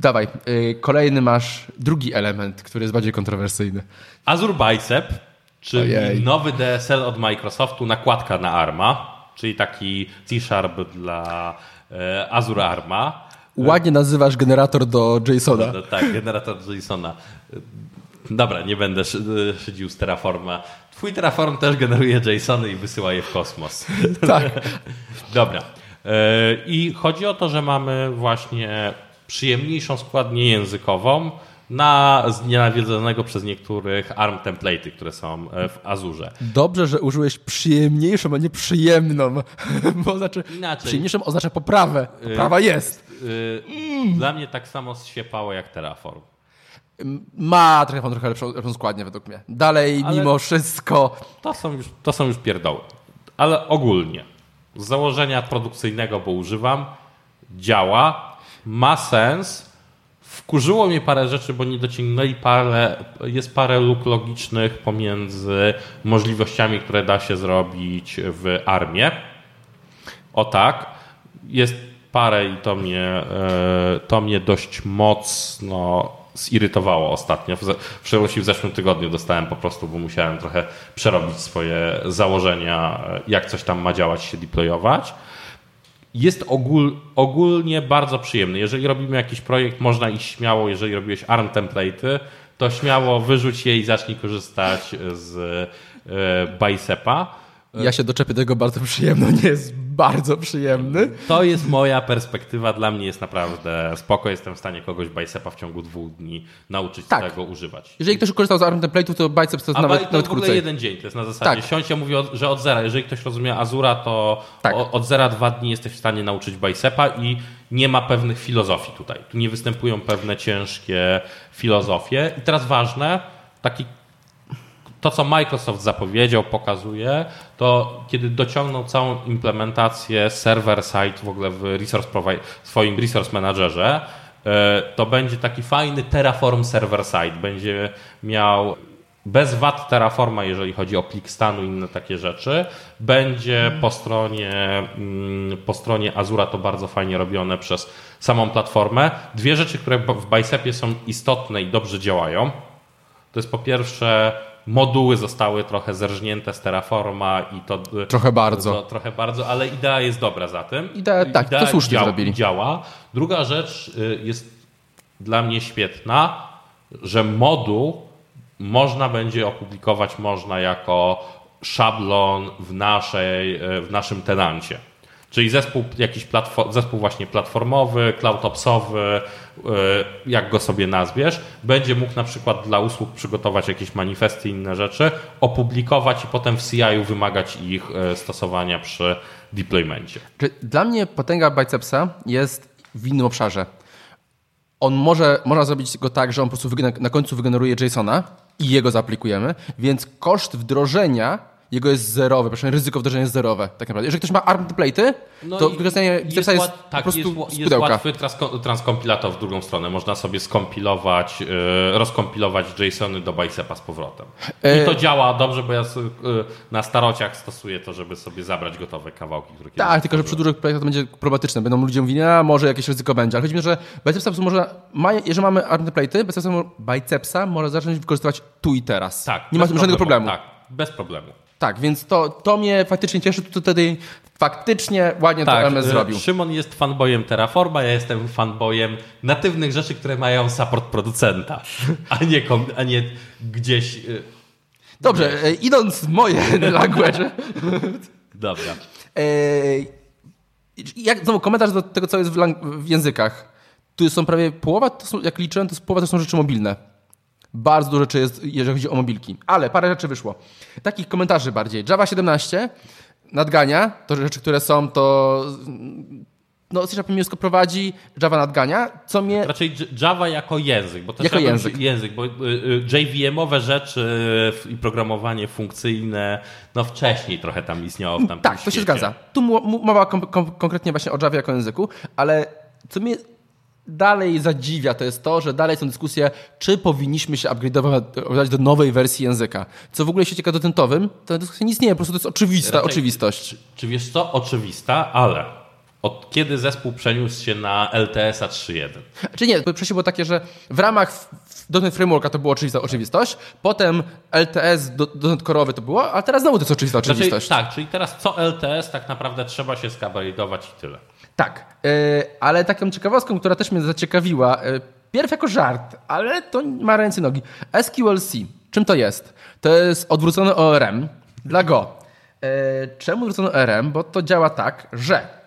[SPEAKER 1] Dawaj, yy, kolejny masz drugi element, który jest bardziej kontrowersyjny.
[SPEAKER 2] Azure Bicep, czyli
[SPEAKER 1] Ojej.
[SPEAKER 2] nowy DSL od Microsoftu, nakładka na ARMA, czyli taki C-Sharp dla e, Azure ARMA.
[SPEAKER 1] Ładnie nazywasz generator do JSONa.
[SPEAKER 2] No, tak, generator JSONa. Dobra, nie będę szy- szydził z Terraforma. Twój Terraform też generuje JSOny i wysyła je w kosmos. [LAUGHS]
[SPEAKER 1] tak. [LAUGHS]
[SPEAKER 2] Dobra. E, I chodzi o to, że mamy właśnie przyjemniejszą składnię językową na znienawiedzonego przez niektórych ARM template'y, które są e, w Azurze.
[SPEAKER 1] Dobrze, że użyłeś przyjemniejszą, a nie przyjemną. [LAUGHS] Bo znaczy,
[SPEAKER 2] Inaczej.
[SPEAKER 1] przyjemniejszą oznacza poprawę. Poprawa jest.
[SPEAKER 2] Y, Dla mnie tak samo zsiepało jak Terraform.
[SPEAKER 1] Ma trochę, trochę lepszą, lepszą składnię według mnie. Dalej,
[SPEAKER 2] Ale-
[SPEAKER 1] mimo wszystko,
[SPEAKER 2] To są już, to są już pierdoły. Ale ogólnie, z założenia produkcyjnego, bo używam, działa, ma sens. Wkurzyło mnie parę rzeczy, bo nie dociągnęli parę, jest parę luk logicznych pomiędzy możliwościami, które da się zrobić w armii. O tak, jest parę i to mnie, e, to mnie dość mocno zirytowało ostatnio. W, ze- w szczególności w zeszłym tygodniu dostałem po prostu, bo musiałem trochę przerobić swoje założenia, e, jak coś tam ma działać, się deployować. Jest ogól, ogólnie bardzo przyjemny. Jeżeli robimy jakiś projekt, można iść śmiało, jeżeli robiłeś ARM template'y, to śmiało wyrzuć je i zacznij korzystać z e, Bicepa.
[SPEAKER 1] Ja się doczepię tego bardzo przyjemno. Nie jest bardzo przyjemny.
[SPEAKER 2] To jest moja perspektywa. Dla mnie jest naprawdę spoko. Jestem w stanie kogoś Bicepa w ciągu dwóch dni nauczyć
[SPEAKER 1] Tak.
[SPEAKER 2] tego używać.
[SPEAKER 1] Jeżeli ktoś korzystał z ARM template'ów, to Biceps to
[SPEAKER 2] A
[SPEAKER 1] nawet,
[SPEAKER 2] to
[SPEAKER 1] nawet
[SPEAKER 2] w ogóle
[SPEAKER 1] krócej.
[SPEAKER 2] jeden dzień, to jest na zasadzie.
[SPEAKER 1] Tak.
[SPEAKER 2] Siądź, ja mówię, że od zera. Jeżeli ktoś rozumie Azura, to
[SPEAKER 1] Tak.
[SPEAKER 2] od zera dwa dni jesteś w stanie nauczyć Bicepa i nie ma pewnych filozofii tutaj. Tu nie występują pewne ciężkie filozofie. I teraz ważne, taki to, co Microsoft zapowiedział, pokazuje, to kiedy dociągną całą implementację server-side w ogóle w resource swoim resource managerze, e, to będzie taki fajny Terraform server-side. Będzie miał bez wad Terraforma, jeżeli chodzi o plik stanu i inne takie rzeczy. Będzie po stronie, mm, po stronie Azura to bardzo fajnie robione przez samą platformę. Dwie rzeczy, które w Bicepie są istotne i dobrze działają. To jest po pierwsze, moduły zostały trochę zerżnięte z Terraforma i to.
[SPEAKER 1] Trochę bardzo.
[SPEAKER 2] To, trochę bardzo, ale idea jest dobra za tym.
[SPEAKER 1] Idea- tak, to słusznie
[SPEAKER 2] działa,
[SPEAKER 1] zrobili.
[SPEAKER 2] Działa. Druga rzecz y, jest dla mnie świetna, że moduł można będzie opublikować można jako szablon w, naszej, y, w naszym tenancie. Czyli zespół, jakiś platform, zespół właśnie platformowy, cloudopsowy, y, jak go sobie nazwiesz, będzie mógł na przykład dla usług przygotować jakieś manifesty i inne rzeczy, opublikować i potem w CI-u wymagać ich y, stosowania przy deploymencie.
[SPEAKER 1] Dla mnie potęga Bicepsa jest w innym obszarze. On może, można zrobić go tak, że on po prostu na końcu wygeneruje JSONa i jego zaaplikujemy, więc koszt wdrożenia jego jest zerowy, proszę, ryzyko wdrożenia jest zerowe, tak naprawdę. Jeżeli ktoś ma ARM template'y, to
[SPEAKER 2] i
[SPEAKER 1] wykorzystanie Bicepsa jest,
[SPEAKER 2] łat- tak,
[SPEAKER 1] po prostu
[SPEAKER 2] jest, jest łatwy transko- transkompilator w drugą stronę. Można sobie skompilować, yy, rozkompilować JSOny do Bicepa z powrotem.
[SPEAKER 1] E-
[SPEAKER 2] I to działa dobrze, bo ja yy, na starociach stosuję to, żeby sobie zabrać gotowe kawałki, które
[SPEAKER 1] Tak, tylko że przy dużych projektach to będzie problematyczne. Będą ludzie mówili, a może jakieś ryzyko będzie. Ale chodzi mi, że Bicepsa może, ma, jeżeli mamy ARM template'y, Bicepsa, Bicepsa może zacząć wykorzystywać tu i teraz.
[SPEAKER 2] Tak,
[SPEAKER 1] Nie ma żadnego problemu.
[SPEAKER 2] Tak, bez problemu.
[SPEAKER 1] Tak, więc to, to mnie faktycznie cieszy. Tu wtedy faktycznie ładnie to MS
[SPEAKER 2] y,
[SPEAKER 1] zrobił.
[SPEAKER 2] Szymon jest fanboyem Terraforma, ja jestem fanboyem natywnych rzeczy, które mają support producenta, a nie, kom- a nie gdzieś... yy,
[SPEAKER 1] Dobrze, e, idąc w moje [LAUGHS] language.
[SPEAKER 2] Dobra.
[SPEAKER 1] e, jak, znowu komentarz do tego, co jest w, w językach. Tu są prawie połowa, są, jak liczyłem, to połowa to są rzeczy mobilne. Bardzo dużo rzeczy jest, jeżeli chodzi o mobilki. Ale parę rzeczy wyszło. Takich komentarzy bardziej. Java 17 nadgania, to rzeczy, które są, to no, C Minsko prowadzi, Java nadgania, co mnie...
[SPEAKER 2] Raczej Java jako język, bo to
[SPEAKER 1] Jako język.
[SPEAKER 2] język, bo y, y, JVM-owe rzeczy i programowanie funkcyjne, no wcześniej trochę tam istniało w tamtym
[SPEAKER 1] Tak, to się
[SPEAKER 2] świecie.
[SPEAKER 1] zgadza. Tu mowa kom- kom- konkretnie właśnie o Java jako języku, ale co mnie dalej zadziwia, to jest to, że dalej są dyskusje, czy powinniśmy się upgrade'ować do nowej wersji języka. Co w ogóle w świecie kadotentowym, to dyskusja nie istnieje, po prostu to jest oczywista
[SPEAKER 2] Raczej-
[SPEAKER 1] oczywistość.
[SPEAKER 2] Czy, czy wiesz co? Oczywista, ale od kiedy zespół przeniósł się na LTS-a 3.1?
[SPEAKER 1] Czy nie, przejście było takie, że w ramach .NET Frameworka to była oczywista oczywistość, potem LTS .NET Core'owy to było, a teraz znowu to jest oczywista
[SPEAKER 2] Znaczy,
[SPEAKER 1] oczywistość.
[SPEAKER 2] tak, czyli teraz co LTS tak naprawdę trzeba się skabalidować i tyle.
[SPEAKER 1] Tak, yy, ale taką ciekawostką, która też mnie zaciekawiła, yy, pierw jako żart, ale to ma ręce i nogi. SQLC, czym to jest? To jest odwrócony ORM dla Go. Yy, czemu odwrócony ORM? Bo to działa tak, że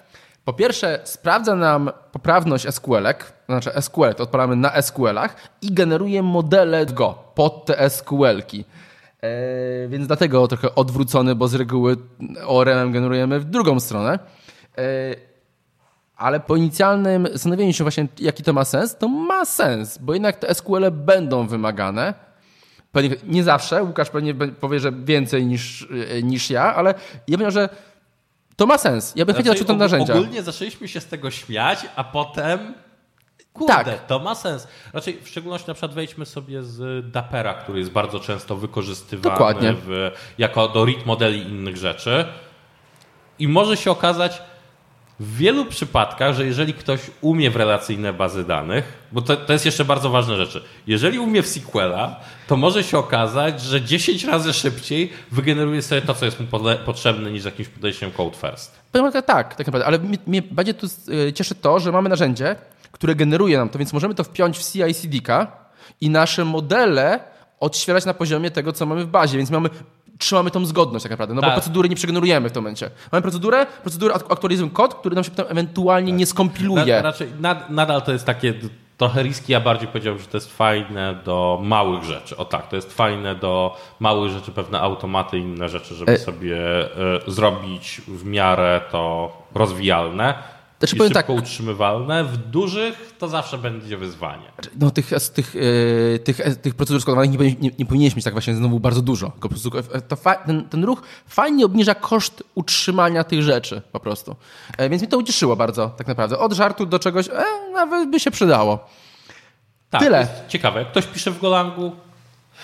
[SPEAKER 1] po pierwsze sprawdza nam poprawność SQL-ek, znaczy SQL to odpalamy na SQL-ach i generuje modele Go pod te SQL-ki. Więc dlatego trochę odwrócony, bo z reguły ORM generujemy w drugą stronę. Ale po inicjalnym zastanowieniu się właśnie, jaki to ma sens, to ma sens, bo jednak te SQL będą wymagane. Pewnie, nie zawsze, Łukasz pewnie powie, że więcej niż, yy, niż ja, ale ja wiem, że to ma sens. Ja bym chętnie
[SPEAKER 2] Znaczy,
[SPEAKER 1] te
[SPEAKER 2] og-
[SPEAKER 1] narzędzia.
[SPEAKER 2] Ogólnie zaczęliśmy się z tego śmiać, a potem kurde,
[SPEAKER 1] Tak.
[SPEAKER 2] to ma sens. Raczej w szczególności na przykład wejdźmy sobie z Dapera, który jest bardzo często wykorzystywany
[SPEAKER 1] Dokładnie.
[SPEAKER 2] w, jako do read modeli innych rzeczy. I może się okazać w wielu przypadkach, że jeżeli ktoś umie w relacyjne bazy danych, bo to, to jest jeszcze bardzo ważna rzecz, jeżeli umie w SQL-a, to może się okazać, że 10 razy szybciej wygeneruje sobie to, co jest mu potrzebne niż jakimś podejściem code first.
[SPEAKER 1] Tak, tak, tak naprawdę, ale mnie, mnie bardziej tu y, cieszy to, że mamy narzędzie, które generuje nam to, więc możemy to wpiąć w CI/CD-ka i nasze modele odświeżać na poziomie tego, co mamy w bazie, więc mamy trzymamy tą zgodność tak naprawdę, no bo
[SPEAKER 2] Tak.
[SPEAKER 1] procedury nie przegenerujemy w tym momencie. Mamy procedurę, procedurę ak- aktualizujemy kod, który nam się potem ewentualnie nie skompiluje.
[SPEAKER 2] Raczej nad, nadal to jest takie trochę riski, ja bardziej powiedziałbym, że to jest fajne do małych rzeczy. O tak, to jest fajne do małych rzeczy, pewne automaty i inne rzeczy, żeby
[SPEAKER 1] E-
[SPEAKER 2] sobie e, zrobić w miarę to rozwijalne
[SPEAKER 1] Znaczy, powiem tak-
[SPEAKER 2] utrzymywalne. W dużych to zawsze będzie wyzwanie.
[SPEAKER 1] No, tych, tych, yy, tych, e, tych procedur skodowanych nie, nie, nie powinieneś mieć tak właśnie znowu bardzo dużo. Tylko po prostu e, to fa- ten, ten ruch fajnie obniża koszt utrzymania tych rzeczy po prostu. E, więc mnie to ucieszyło bardzo tak naprawdę. Od żartu do czegoś e, nawet by się przydało.
[SPEAKER 2] Tak,
[SPEAKER 1] Tyle.
[SPEAKER 2] ciekawe. Ktoś pisze w Golangu,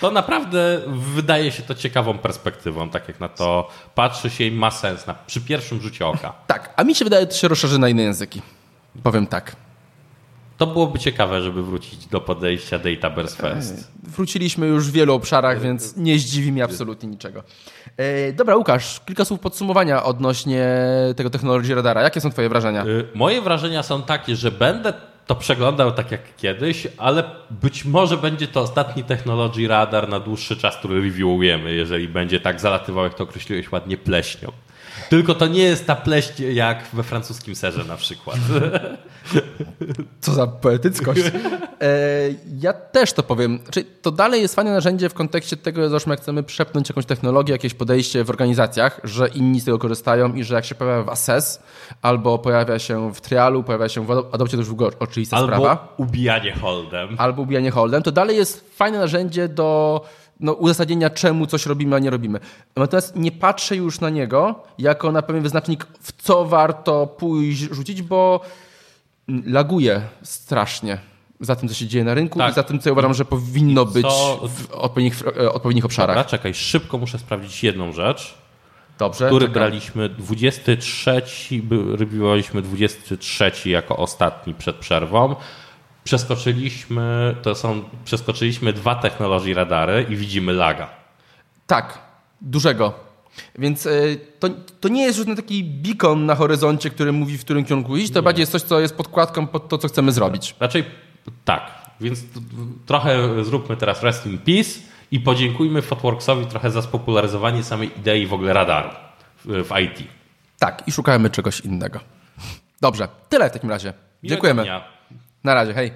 [SPEAKER 2] to naprawdę wydaje się to ciekawą perspektywą, tak jak na to patrzy się i ma sens na, przy pierwszym rzucie oka.
[SPEAKER 1] Tak, a mi się wydaje, że to się rozszerzy na inne języki. Powiem tak.
[SPEAKER 2] To byłoby ciekawe, żeby wrócić do podejścia Database First.
[SPEAKER 1] Wróciliśmy już w wielu obszarach, więc nie zdziwi mnie absolutnie niczego. E, dobra, Łukasz, kilka słów podsumowania odnośnie tego technologii radara. Jakie są twoje wrażenia?
[SPEAKER 2] Y, Moje wrażenia są takie, że będę to przeglądał tak jak kiedyś, ale być może będzie to ostatni Technology Radar na dłuższy czas, który reviewujemy, jeżeli będzie tak zalatywał, jak to określiłeś ładnie, pleśnią. Tylko to nie jest ta pleśń jak we francuskim serze na przykład.
[SPEAKER 1] Co za poetyckość. E, ja też to powiem. Znaczy, to dalej jest fajne narzędzie w kontekście tego, jak chcemy przepnąć jakąś technologię, jakieś podejście w organizacjach, że inni z tego korzystają i że jak się pojawia w Assess, albo pojawia się w Trialu, pojawia się w Adopcie, to już w ogóle oczywista
[SPEAKER 2] Albo
[SPEAKER 1] sprawa,
[SPEAKER 2] ubijanie holdem.
[SPEAKER 1] albo ubijanie holdem, to dalej jest fajne narzędzie do no, uzasadnienia, czemu coś robimy, a nie robimy. Natomiast nie patrzę już na niego jako na pewien wyznacznik, w co warto pójść, rzucić, bo laguje strasznie za tym, co się dzieje na rynku
[SPEAKER 2] Tak.
[SPEAKER 1] i za tym, co ja uważam, że powinno być
[SPEAKER 2] Co-
[SPEAKER 1] w odpowiednich, e, odpowiednich obszarach.
[SPEAKER 2] Dobra, czekaj, szybko muszę sprawdzić jedną rzecz.
[SPEAKER 1] Dobrze.
[SPEAKER 2] który
[SPEAKER 1] czekam.
[SPEAKER 2] braliśmy 23, by- reviewowaliśmy 23 jako ostatni przed przerwą. Przeskoczyliśmy, to są, przeskoczyliśmy dwa technologii radary i widzimy laga.
[SPEAKER 1] Tak, dużego. Więc e, to, to nie jest żaden taki beacon na horyzoncie, który mówi, w którym kierunku iść. To bardziej jest coś, co jest podkładką pod to, co chcemy zrobić.
[SPEAKER 2] Raczej tak, więc trochę zróbmy teraz rest in peace i podziękujmy Fotworksowi trochę za spopularyzowanie samej idei w ogóle radaru w, IT.
[SPEAKER 1] Tak, i szukamy czegoś innego. Dobrze, tyle w takim razie.
[SPEAKER 2] Miłego
[SPEAKER 1] Dziękujemy.
[SPEAKER 2] dnia.
[SPEAKER 1] 那两句嘿